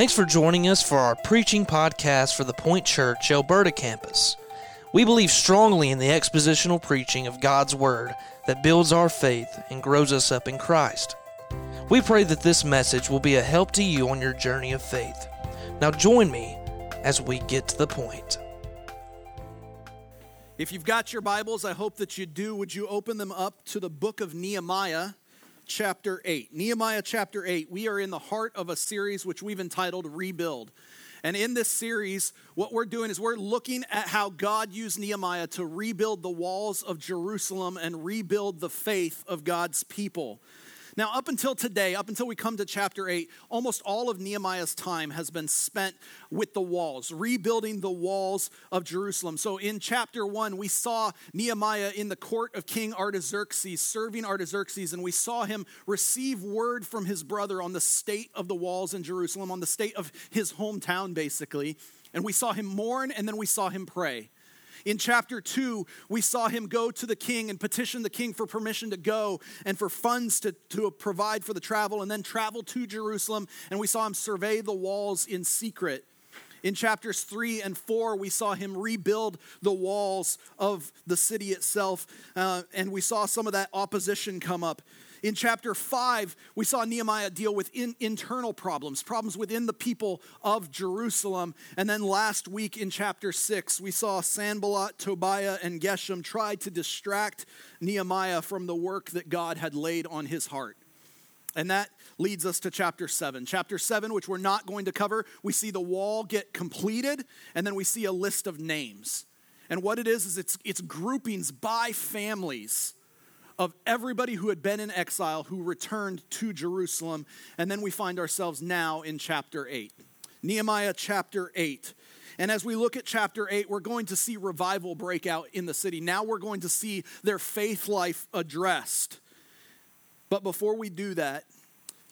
Thanks for joining us for our preaching podcast for the Point Church Alberta campus. We believe strongly in the expositional preaching of God's Word that builds our faith and grows us up in Christ. We pray that this message will be a help to you on your journey of faith. Now, join me as we get to the point. If you've got your Bibles, I hope that you do. Would you open them up to the book of Nehemiah, chapter 8? Nehemiah, chapter 8. We are in the heart of a series which we've entitled Rebuild. And in this series, what we're doing is we're looking at how God used Nehemiah to rebuild the walls of Jerusalem and rebuild the faith of God's people. Now, up until today, up until we come to chapter 8, almost all of Nehemiah's time has been spent with the walls, rebuilding the walls of Jerusalem. So in chapter 1, we saw Nehemiah in the court of King Artaxerxes, serving Artaxerxes, and we saw him receive word from his brother on the state of the walls in Jerusalem, on the state of his hometown, basically. And we saw him mourn, and then we saw him pray. In chapter 2, we saw him go to the king and petition the king for permission to go and for funds to, to provide for the travel, and then travel to Jerusalem. And we saw him survey the walls in secret. In chapters 3 and 4, we saw him rebuild the walls of the city itself, uh, and we saw some of that opposition come up. In chapter 5, we saw Nehemiah deal with in, internal problems, problems within the people of Jerusalem. And then last week in chapter 6, we saw Sanballat, Tobiah, and Geshem try to distract Nehemiah from the work that God had laid on his heart. And that leads us to chapter 7. Chapter 7, which we're not going to cover, we see the wall get completed, and then we see a list of names. And what it is, is it's, it's groupings by families of everybody who had been in exile who returned to Jerusalem. And then we find ourselves now in chapter 8. Nehemiah chapter 8. And as we look at chapter 8, we're going to see revival break out in the city. Now we're going to see their faith life addressed. But before we do that,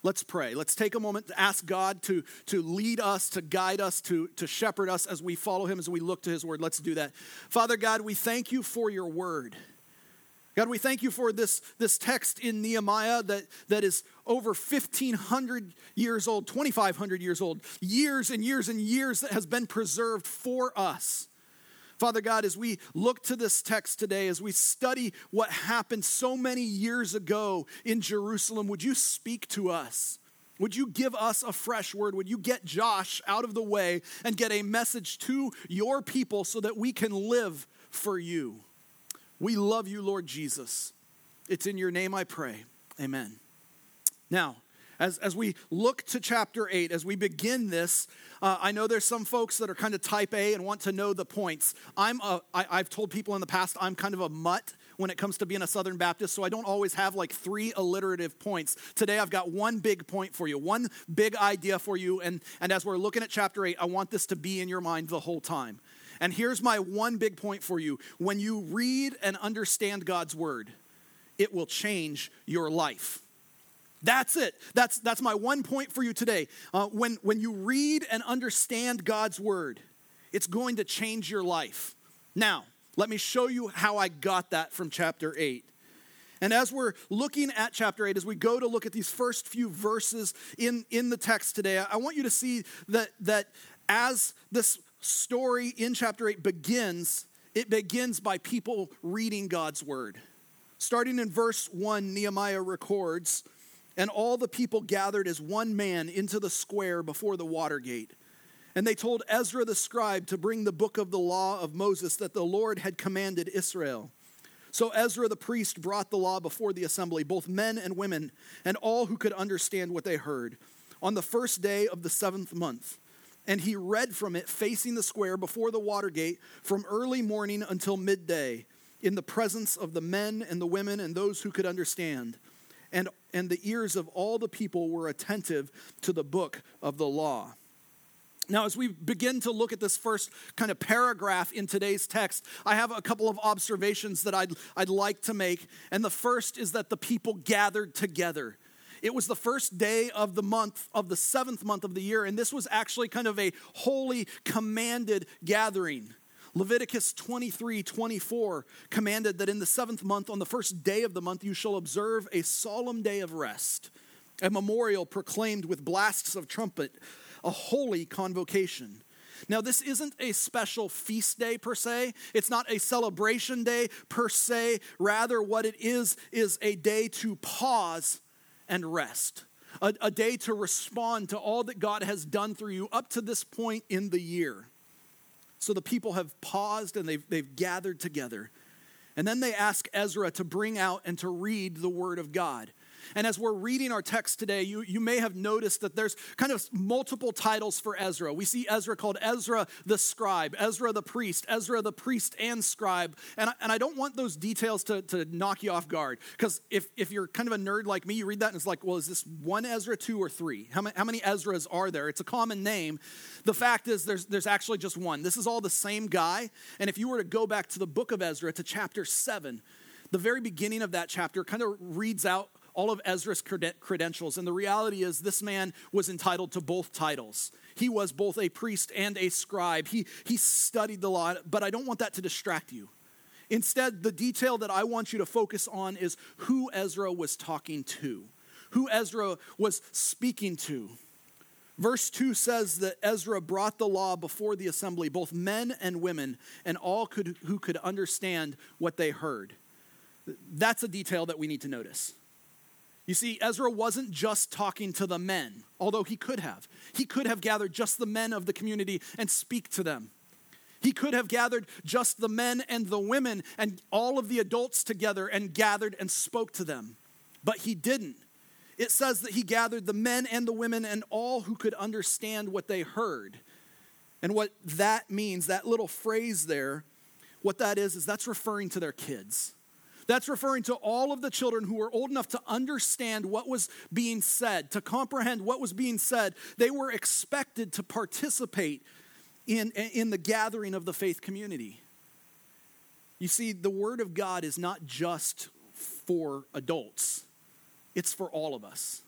let's pray. Let's take a moment to ask God to, to lead us, to guide us, to, to shepherd us as we follow Him, as we look to His word. Let's do that. Father God, we thank you for your word. God, we thank you for this, this text in Nehemiah that, that is over 1,500 years old, 2,500 years old, years and years and years that has been preserved for us. Father God, as we look to this text today, as we study what happened so many years ago in Jerusalem, would you speak to us? Would you give us a fresh word? Would you get Josh out of the way and get a message to your people so that we can live for you? We love you, Lord Jesus. It's in your name I pray. Amen. Now, as, as we look to chapter 8, as we begin this, uh, I know there's some folks that are kind of type A and want to know the points. I'm a, I've told people in the past I'm kind of a mutt when it comes to being a Southern Baptist, so I don't always have like three alliterative points. Today I've got one big point for you, one big idea for you, and, and as we're looking at chapter 8, I want this to be in your mind the whole time. And here's my one big point for you when you read and understand God's word, it will change your life. That's it. That's, that's my one point for you today. Uh, when, when you read and understand God's word, it's going to change your life. Now, let me show you how I got that from chapter 8. And as we're looking at chapter 8, as we go to look at these first few verses in, in the text today, I want you to see that, that as this story in chapter 8 begins, it begins by people reading God's word. Starting in verse 1, Nehemiah records, and all the people gathered as one man into the square before the water gate. And they told Ezra the scribe to bring the book of the law of Moses that the Lord had commanded Israel. So Ezra the priest brought the law before the assembly, both men and women, and all who could understand what they heard, on the first day of the seventh month and he read from it facing the square before the water gate from early morning until midday in the presence of the men and the women and those who could understand. And, and the ears of all the people were attentive to the book of the law. Now, as we begin to look at this first kind of paragraph in today's text, I have a couple of observations that I'd, I'd like to make. And the first is that the people gathered together. It was the first day of the month, of the seventh month of the year, and this was actually kind of a holy commanded gathering. Leviticus 23 24 commanded that in the seventh month, on the first day of the month, you shall observe a solemn day of rest, a memorial proclaimed with blasts of trumpet a holy convocation. Now, this isn't a special feast day per se. It's not a celebration day per se. Rather, what it is, is a day to pause and rest, a, a day to respond to all that God has done through you up to this point in the year. So the people have paused and they've, they've gathered together. And then they ask Ezra to bring out and to read the word of God. And as we're reading our text today, you, you may have noticed that there's kind of multiple titles for Ezra. We see Ezra called Ezra the scribe, Ezra the priest, Ezra the priest and scribe. And I, and I don't want those details to, to knock you off guard. Because if, if you're kind of a nerd like me, you read that and it's like, well, is this one Ezra, two, or three? How many, how many Ezras are there? It's a common name. The fact is, there's, there's actually just one. This is all the same guy. And if you were to go back to the book of Ezra, to chapter 7, the very beginning of that chapter kind of reads out all of Ezra's credentials. And the reality is, this man was entitled to both titles. He was both a priest and a scribe. He, he studied the law, but I don't want that to distract you. Instead, the detail that I want you to focus on is who Ezra was talking to, who Ezra was speaking to. Verse 2 says that Ezra brought the law before the assembly, both men and women, and all could, who could understand what they heard. That's a detail that we need to notice. You see, Ezra wasn't just talking to the men, although he could have. He could have gathered just the men of the community and speak to them. He could have gathered just the men and the women and all of the adults together and gathered and spoke to them. But he didn't. It says that he gathered the men and the women and all who could understand what they heard. And what that means, that little phrase there, what that is, is that's referring to their kids. That's referring to all of the children who were old enough to understand what was being said, to comprehend what was being said. They were expected to participate in, in the gathering of the faith community. You see, the Word of God is not just for adults, it's for all of us.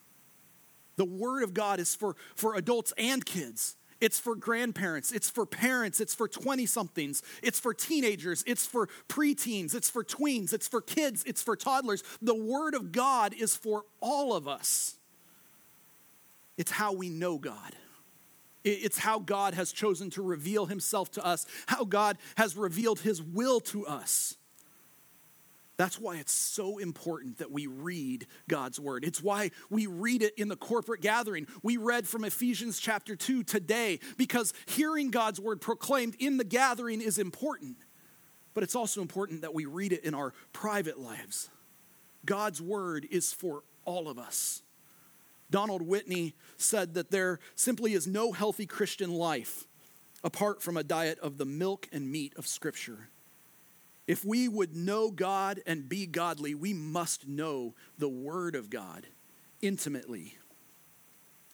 The Word of God is for, for adults and kids. It's for grandparents, it's for parents, it's for 20 somethings, it's for teenagers, it's for preteens, it's for tweens, it's for kids, it's for toddlers. The Word of God is for all of us. It's how we know God. It's how God has chosen to reveal himself to us, how God has revealed his will to us. That's why it's so important that we read God's word. It's why we read it in the corporate gathering. We read from Ephesians chapter 2 today because hearing God's word proclaimed in the gathering is important. But it's also important that we read it in our private lives. God's word is for all of us. Donald Whitney said that there simply is no healthy Christian life apart from a diet of the milk and meat of Scripture. If we would know God and be godly, we must know the Word of God intimately.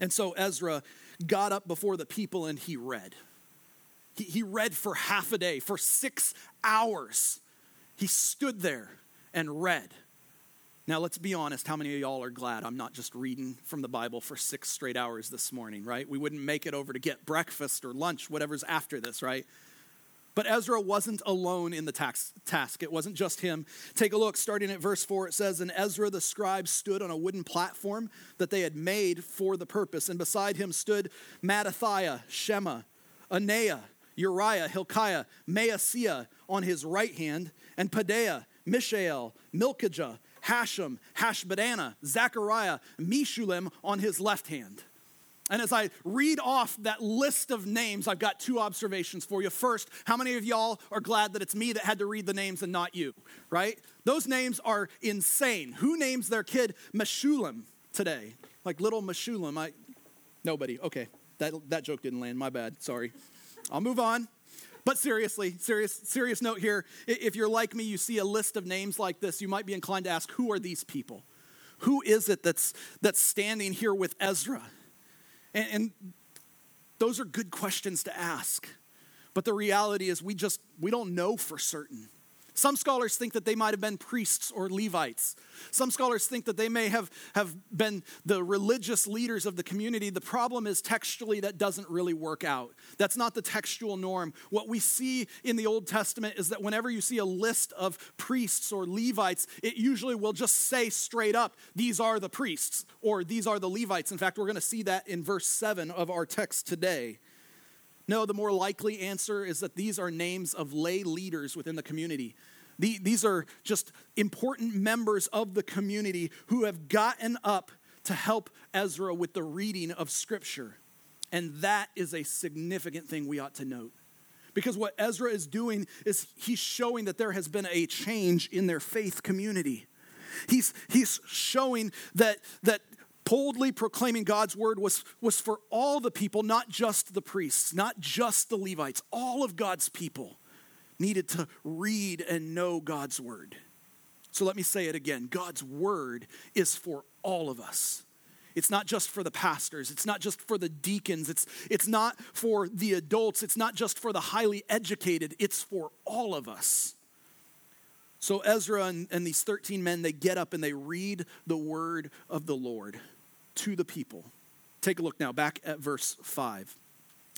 And so Ezra got up before the people and he read. He, he read for half a day, for six hours. He stood there and read. Now, let's be honest. How many of y'all are glad I'm not just reading from the Bible for six straight hours this morning, right? We wouldn't make it over to get breakfast or lunch, whatever's after this, right? But Ezra wasn't alone in the task. It wasn't just him. Take a look, starting at verse 4, it says, And Ezra the scribe stood on a wooden platform that they had made for the purpose. And beside him stood Mattithiah, Shema, Anaiah, Uriah, Hilkiah, Maaseiah on his right hand, and Pedaiah, Mishael, Malchijah, Hashum, Hashbaddanah, Zechariah, Meshullam on his left hand. And as I read off that list of names, I've got two observations for you. First, how many of y'all are glad that it's me that had to read the names and not you, right? Those names are insane. Who names their kid Meshullam today? Like little Meshullam? I, nobody. Okay, that, that joke didn't land. My bad. Sorry. I'll move on. But seriously, serious, serious note here. If you're like me, you see a list of names like this, you might be inclined to ask, who are these people? Who is it that's, that's standing here with Ezra? And, and those are good questions to ask. But the reality is we just we don't know for certain. Some scholars think that they might have been priests or Levites. Some scholars think that they may have, have been the religious leaders of the community. The problem is textually that doesn't really work out. That's not the textual norm. What we see in the Old Testament is that whenever you see a list of priests or Levites, it usually will just say straight up, these are the priests or these are the Levites. In fact, we're going to see that in verse 7 of our text today. No, the more likely answer is that these are names of lay leaders within the community. The, these are just important members of the community who have gotten up to help Ezra with the reading of Scripture. And that is a significant thing we ought to note. Because what Ezra is doing is he's showing that there has been a change in their faith community. He's, he's showing that, that boldly proclaiming God's word was, was for all the people, not just the priests, not just the Levites, all of God's people needed to read and know God's word. So let me say it again God's word is for all of us. It's not just for the pastors. It's not just for the deacons. It's, it's not for the adults. It's not just for the highly educated. It's for all of us. So Ezra and, and these 13 men, they get up and they read the word of the Lord to the people. Take a look now, back at verse 5.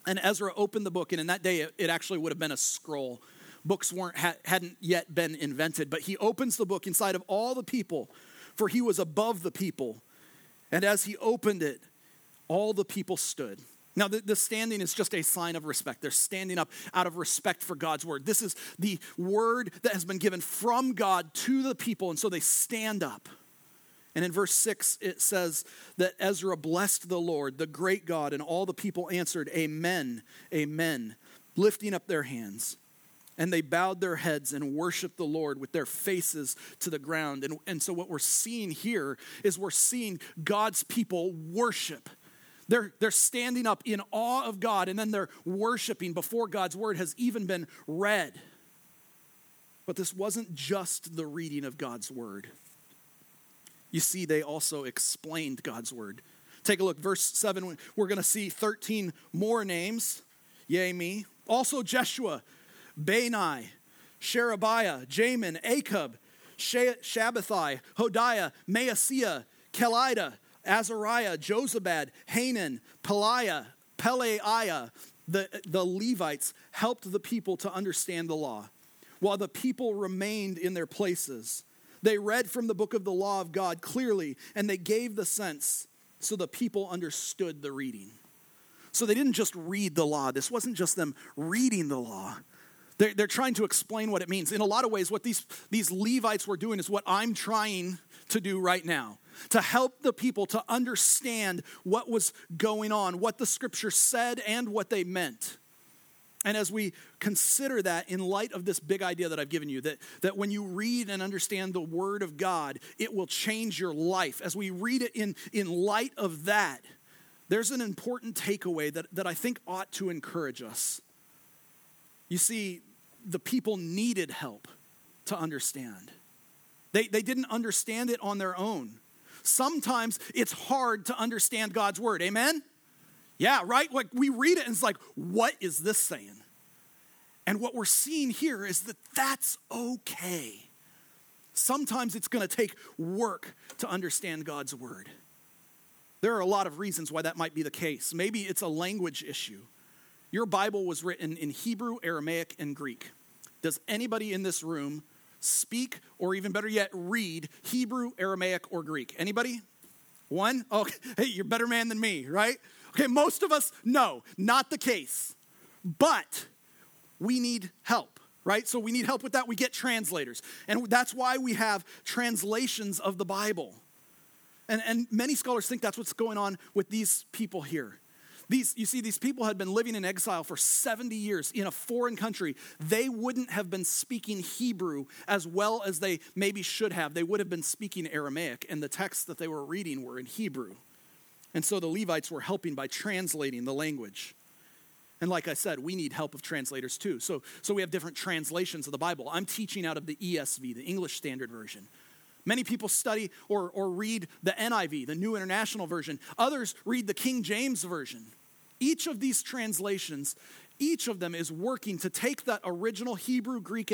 And Ezra opened the book, and in that day it, it actually would have been a scroll books weren't, hadn't yet been invented. But he opens the book inside of all the people, for he was above the people. And as he opened it, all the people stood. Now, the, the, standing is just a sign of respect. They're standing up out of respect for God's word. This is the word that has been given from God to the people, and so they stand up. And in verse 6, it says that Ezra blessed the Lord, the great God, and all the people answered, Amen, Amen, lifting up their hands and they bowed their heads and worshiped the Lord with their faces to the ground. And, and so, what we're seeing here is we're seeing God's people worship. They're, they're standing up in awe of God, and then they're worshiping before God's word has even been read. But this wasn't just the reading of God's word. You see, they also explained God's word. Take a look, verse 7, we're going to see 13 more names. Yay, me. Also, Jeshua, Bani, Sherebiah, Jamin, Akkub, Shabbethai, Hodiah, Maaseiah, Kelita, Azariah, Jozabad, Hanan, Pelaiah, Peleiah, the, the Levites helped the people to understand the law. While the people remained in their places, they read from the book of the law of God clearly, and they gave the sense so the people understood the reading. So they didn't just read the law. This wasn't just them reading the law, they're, they're trying to explain what it means. In a lot of ways, what these, these Levites were doing is what I'm trying to do right now to help the people to understand what was going on, what the scripture said, and what they meant. And as we consider that in light of this big idea that I've given you, that, that when you read and understand the Word of God, it will change your life. As we read it in, in light of that, there's an important takeaway that, that I think ought to encourage us. You see, the people needed help to understand. They, they didn't understand it on their own. Sometimes it's hard to understand God's word. Amen? Yeah, right? Like we read it and it's like, what is this saying? And what we're seeing here is that that's okay. Sometimes it's going to take work to understand God's word. There are a lot of reasons why that might be the case. Maybe it's a language issue. Your Bible was written in Hebrew, Aramaic, and Greek. Does anybody in this room speak, or even better yet, read Hebrew, Aramaic, or Greek? Anybody? One? Okay. hey, you're a better man than me, right? Okay, most of us, no, not the case. But we need help, right? So we need help with that. We get translators. And that's why we have translations of the Bible. And, and many scholars think that's what's going on with these people here. These, you see, these people had been living in exile for 70 years in a foreign country. They wouldn't have been speaking Hebrew as well as they maybe should have. They would have been speaking Aramaic, and the texts that they were reading were in Hebrew. And so the Levites were helping by translating the language. And like I said, we need help of translators too. So, so we have different translations of the Bible. I'm teaching out of the ESV, the English Standard Version. Many people study or, or read the NIV, the New International Version. Others read the King James Version. Each of these translations, each of them is working to take that original Hebrew, Greek,